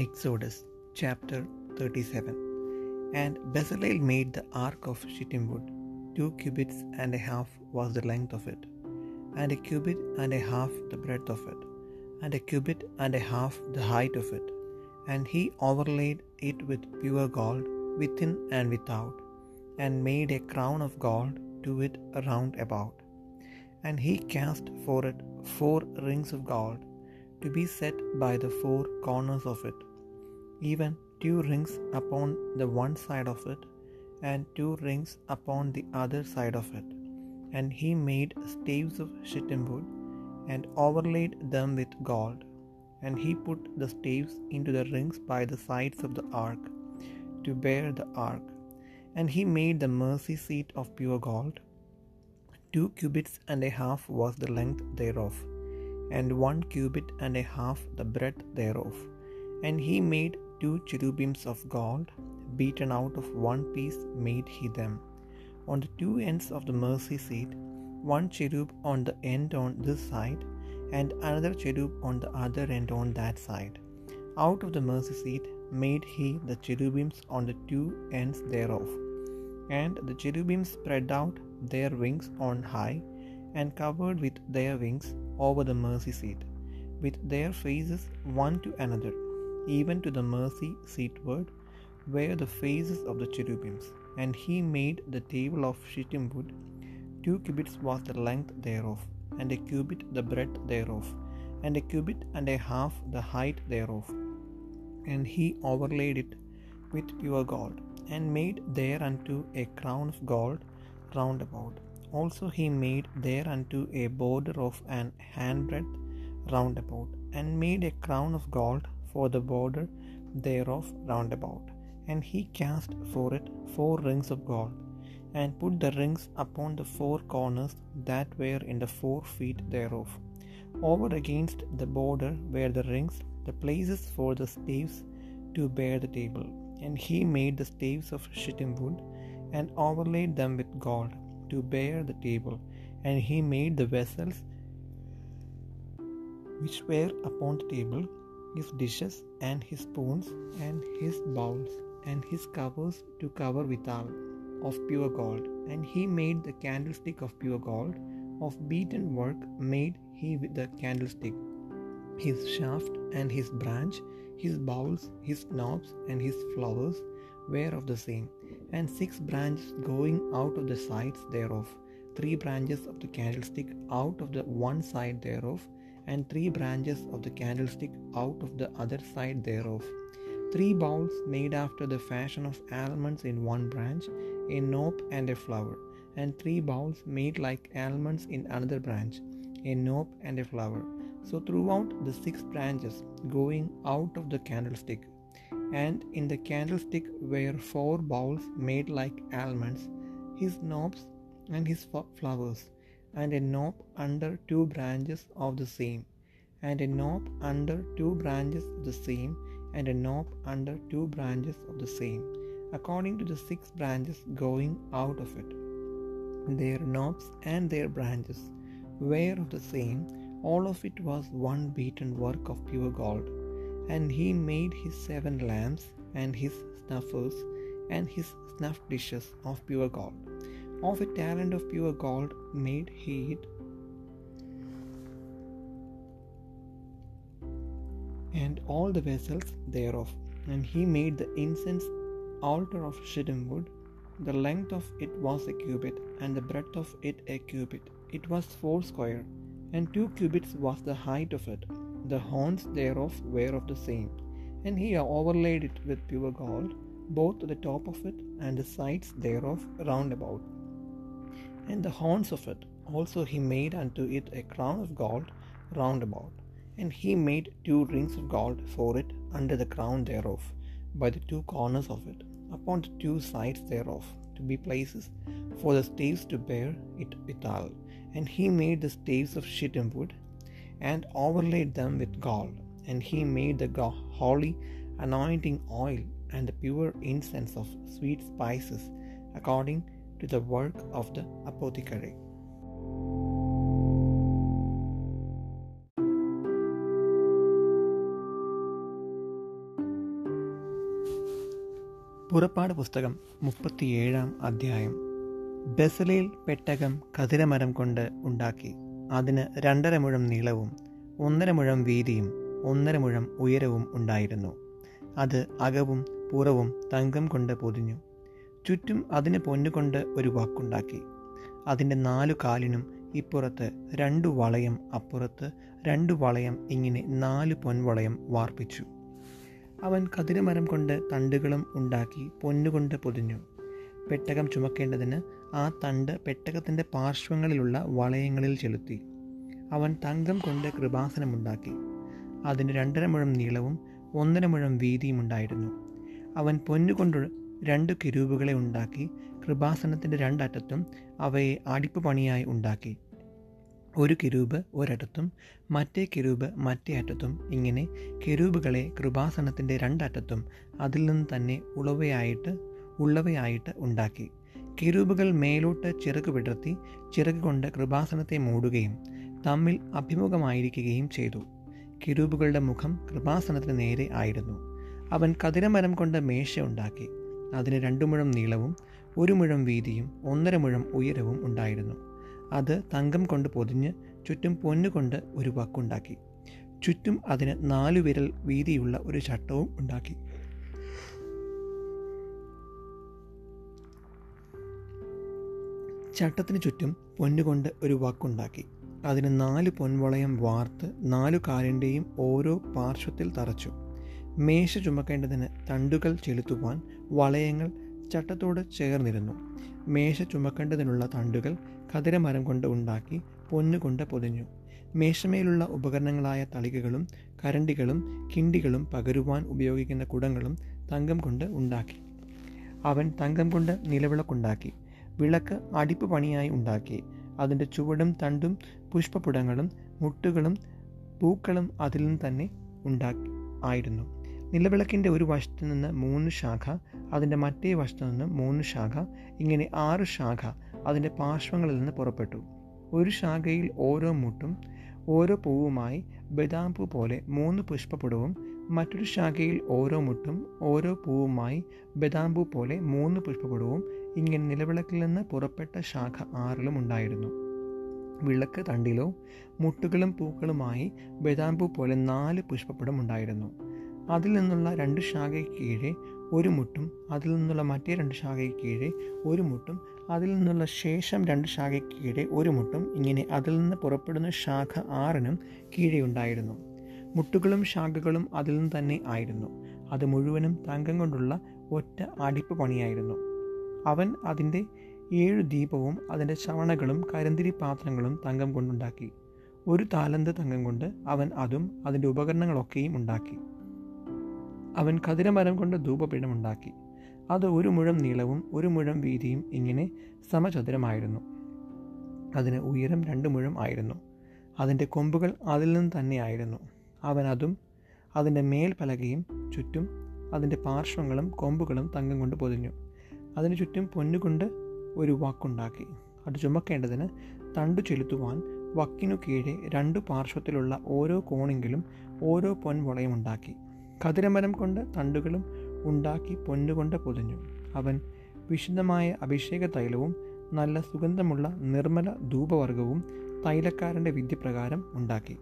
Exodus chapter 37 And Bezalel made the ark of shittim wood. Two cubits and a half was the length of it, and a cubit and a half the breadth of it, and a cubit and a half the height of it. And he overlaid it with pure gold within and without, and made a crown of gold to it round about. And he cast for it four rings of gold to be set by the four corners of it, even two rings upon the one side of it, and two rings upon the other side of it. And he made staves of shittim wood, and overlaid them with gold. And he put the staves into the rings by the sides of the ark, to bear the ark. And he made the mercy seat of pure gold. Two cubits and a half was the length thereof and one cubit and a half the breadth thereof. And he made two cherubims of gold, beaten out of one piece made he them. On the two ends of the mercy seat, one cherub on the end on this side, and another cherub on the other end on that side. Out of the mercy seat made he the cherubims on the two ends thereof. And the cherubims spread out their wings on high, and covered with their wings over the mercy seat, with their faces one to another, even to the mercy seatward were the faces of the cherubims. And he made the table of shittim wood. Two cubits was the length thereof, and a cubit the breadth thereof, and a cubit and a half the height thereof. And he overlaid it with pure gold, and made thereunto a crown of gold round about. Also he made thereunto a border of an handbreadth round about, and made a crown of gold for the border thereof round about. And he cast for it four rings of gold, and put the rings upon the four corners that were in the four feet thereof. Over against the border were the rings, the places for the staves to bear the table. And he made the staves of shittim wood, and overlaid them with gold to bear the table. And he made the vessels which were upon the table, his dishes, and his spoons, and his bowls, and his covers to cover withal, of pure gold. And he made the candlestick of pure gold, of beaten work made he with the candlestick. His shaft and his branch, his bowls, his knobs, and his flowers were of the same, and six branches going out of the sides thereof, three branches of the candlestick out of the one side thereof, and three branches of the candlestick out of the other side thereof. Three bowls made after the fashion of almonds in one branch, a knob and a flower, and three bowls made like almonds in another branch, a knob and a flower. So throughout the six branches going out of the candlestick, and in the candlestick were four bowls made like almonds, his knobs and his flowers, and a knob under two branches of the same, and a knob under two branches of the same, and a knob under two branches of the same, according to the six branches going out of it. Their knobs and their branches were of the same, all of it was one beaten work of pure gold. And he made his seven lamps, and his snuffers, and his snuff dishes of pure gold. Of a talent of pure gold made he it, and all the vessels thereof. And he made the incense altar of shittim wood. The length of it was a cubit, and the breadth of it a cubit. It was four foursquare, and two cubits was the height of it. The horns thereof were of the same. And he overlaid it with pure gold, both the top of it and the sides thereof round about. And the horns of it also he made unto it a crown of gold round about. And he made two rings of gold for it under the crown thereof, by the two corners of it, upon the two sides thereof, to be places for the staves to bear it withal. And he made the staves of shittim wood, and overlaid them with gold. And he made the holy anointing oil and the pure incense of sweet spices, according to the work of the apothecary. പുറപ്പാട് പുസ്തകം മുപ്പത്തിയേഴാം അധ്യായം ബെസലയിൽ പെട്ടകം കതിരമരം കൊണ്ട് ഉണ്ടാക്കി അതിന് രണ്ടര മുഴം നീളവും ഒന്നര മുഴം വീതിയും ഒന്നര മുഴം ഉയരവും ഉണ്ടായിരുന്നു. അത് അകവും പുറവും തങ്കം കൊണ്ട് പൊതിഞ്ഞു. ചുറ്റും അതിന് പൊന്നുകൊണ്ട് ഒരു വാക്കുണ്ടാക്കി. അതിന്റെ നാലു കാലിനും ഇപ്പുറത്ത് രണ്ടു വളയം അപ്പുറത്ത് രണ്ടു വളയം ഇങ്ങനെ നാല് പൊൻവളയം വാർപ്പിച്ചു. അവൻ കതിരമരം കൊണ്ട് തണ്ടുകളും ഉണ്ടാക്കി പൊന്നുകൊണ്ട് പൊതിഞ്ഞു. പെട്ടകം ചുമക്കേണ്ടതിന് ആ തണ്ട് പെട്ടകത്തിന്റെ പാർശ്വങ്ങളിലുള്ള വളയങ്ങളിൽ ചെലുത്തി. അവൻ തങ്കം കൊണ്ട് കൃപാസനമുണ്ടാക്കി. അതിന് രണ്ടര മുഴം നീളവും ഒന്നര മുഴം വീതിയും ഉണ്ടായിരുന്നു. അവൻ പൊന്നുകൊണ്ട് രണ്ട് കിരൂപുകളെ ഉണ്ടാക്കി കൃപാസനത്തിന്റെ രണ്ടറ്റത്തും അവയെ അടിപ്പ് പണിയായി ഉണ്ടാക്കി. ഒരു കിരൂപ് ഒരറ്റത്തും മറ്റേ കിരൂപ് മറ്റേ അറ്റത്തും ഇങ്ങനെ കിരൂപുകളെ കൃപാസനത്തിന്റെ രണ്ടറ്റത്തും അതിൽ നിന്ന് തന്നെ ഉളവയായിട്ട് ഉള്ളവയായിട്ട് ഉണ്ടാക്കി. കിരൂപുകൾ മേലോട്ട് ചിറക് വിടർത്തി ചിറക് കൊണ്ട് കൃപാസനത്തെ മൂടുകയും തമ്മിൽ അഭിമുഖമായിരിക്കുകയും ചെയ്തു. കിരൂപുകളുടെ മുഖം കൃപാസനത്തിന് നേരെ ആയിരുന്നു. അവൻ കതിരമരം കൊണ്ട് മേശ ഉണ്ടാക്കി. അതിന് രണ്ടു മുഴം നീളവും ഒരു മുഴം വീതിയും ഒന്നര മുഴം ഉയരവും ഉണ്ടായിരുന്നു. അത് തങ്കം കൊണ്ട് പൊതിഞ്ഞ് ചുറ്റും പൊന്നുകൊണ്ട് ഒരു വക്കുണ്ടാക്കി. ചുറ്റും അതിന് നാലു വിരൽ വീതിയുള്ള ഒരു ചട്ടവും ഉണ്ടാക്കി. ചട്ടത്തിന് ചുറ്റും പൊന്നുകൊണ്ട് ഒരു വക്കുണ്ടാക്കി. അതിന് നാല് പൊൻവളയം വാർത്ത് നാലു കാലിന്റെയും ഓരോ പാർശ്വത്തിൽ തറച്ചു. മേശ ചുമക്കേണ്ടതിന് തണ്ടുകൾ ചെലുത്തുവാൻ വളയങ്ങൾ ചട്ടത്തോട് ചേർന്നിരുന്നു. മേശ ചുമക്കേണ്ടതിനുള്ള തണ്ടുകൾ കതിരമരം കൊണ്ട് ഉണ്ടാക്കി പൊന്നുകൊണ്ട് പൊതിഞ്ഞു. മേശമേലുള്ള ഉപകരണങ്ങളായ തളികകളും കരണ്ടികളും കിണ്ടികളും പകരുവാൻ ഉപയോഗിക്കുന്ന കുടങ്ങളും തങ്കം കൊണ്ട് ഉണ്ടാക്കി. അവൻ തങ്കം കൊണ്ട് നിലവിളക്കുണ്ടാക്കി. വിളക്ക് അടിപ്പ് പണിയായി ഉണ്ടാക്കി. അതിന്റെ ചുവടും തണ്ടും പുഷ്പപുടങ്ങളും മുട്ടുകളും പൂക്കളും അതിൽ നിന്ന് തന്നെ ഉണ്ടാക്കി ആയിരുന്നു. നിലവിളക്കിന്റെ ഒരു വശത്തു നിന്ന് മൂന്ന് ശാഖ അതിന്റെ മറ്റേ വശത്തു നിന്ന് മൂന്ന് ശാഖ ഇങ്ങനെ ആറ് ശാഖ അതിന്റെ പാർശ്വങ്ങളിൽ നിന്ന് പുറപ്പെട്ടു. ഒരു ശാഖയിൽ ഓരോ മുട്ടും ഓരോ പൂവുമായി ബദാംപൂ പോലെ മൂന്ന് പുഷ്പപുടവും മറ്റൊരു ശാഖയിൽ ഓരോ മുട്ടും ഓരോ പൂവുമായി ബദാംപൂ പോലെ മൂന്ന് പുഷ്പപുടവും ഇങ്ങനെ നിലവിളക്കിൽ നിന്ന് പുറപ്പെട്ട ശാഖ ആറിലും ഉണ്ടായിരുന്നു. വിളക്ക് തണ്ടിലോ മുട്ടുകളും പൂക്കളുമായി ബദാംപൂ പോലെ നാല് പുഷ്പപ്പടം ഉണ്ടായിരുന്നു. അതിൽ നിന്നുള്ള രണ്ട് ശാഖയ്ക്ക് കീഴേ ഒരു മുട്ടും അതിൽ നിന്നുള്ള മറ്റേ രണ്ട് ശാഖയ്ക്ക് കീഴേ ഒരു മുട്ടും അതിൽ നിന്നുള്ള ശേഷം രണ്ട് ശാഖയ്ക്ക് കീഴേ ഒരു മുട്ടും ഇങ്ങനെ അതിൽ നിന്ന് പുറപ്പെടുന്ന ശാഖ ആറിനും കീഴെയുണ്ടായിരുന്നു മുട്ടുകളും ശാഖകളും അതിൽ നിന്ന് തന്നെ ആയിരുന്നു. അത് മുഴുവനും തങ്കം കൊണ്ടുള്ള ഒറ്റ അടിപ്പ് പണിയായിരുന്നു. അവൻ അതിന്റെ ഏഴു ദീപവും അതിന്റെ ചവണകളും കരന്തിരി പാത്രങ്ങളും തങ്കം കൊണ്ടുണ്ടാക്കി. ഒരു താലന്ത് തങ്കം കൊണ്ട് അവൻ അതും അതിന്റെ ഉപകരണങ്ങളൊക്കെയും ഉണ്ടാക്കി. അവൻ കതിരമരം കൊണ്ട് ധൂപപീഠം ഉണ്ടാക്കി അത് ഒരു മുഴം നീളവും ഒരു മുഴം വീതിയും ഇങ്ങനെ സമചതുരമായിരുന്നു. അതിന് ഉയരം രണ്ട് മുഴം ആയിരുന്നു. അതിന്റെ കൊമ്പുകൾ അതിൽ നിന്ന് തന്നെയായിരുന്നു അവൻ അതും അതിന്റെ മേൽപ്പലകയും ചുറ്റും അതിന്റെ പാർശ്വങ്ങളും കൊമ്പുകളും തങ്കം കൊണ്ട് പൊതിഞ്ഞു. അതിന് ചുറ്റും പൊന്നുകൊണ്ട് ഒരു വാക്കുണ്ടാക്കി. അത് ചുമക്കേണ്ടതിന് തണ്ടു ചെലുത്തുവാൻ വക്കിനു കീഴെ രണ്ടു പാർശ്വത്തിലുള്ള ഓരോ കോണെങ്കിലും ഓരോ പൊൻ ഉണ്ടാക്കി. കതിരമരം കൊണ്ട് തണ്ടുകളും ഉണ്ടാക്കി പൊന്നുകൊണ്ട് പൊതിഞ്ഞു. അവൻ വിശുദ്ധമായ അഭിഷേക തൈലവും നല്ല സുഗന്ധമുള്ള നിർമ്മല ധൂപവർഗവും തൈലക്കാരന്റെ വിദ്യപ്രകാരം ഉണ്ടാക്കി.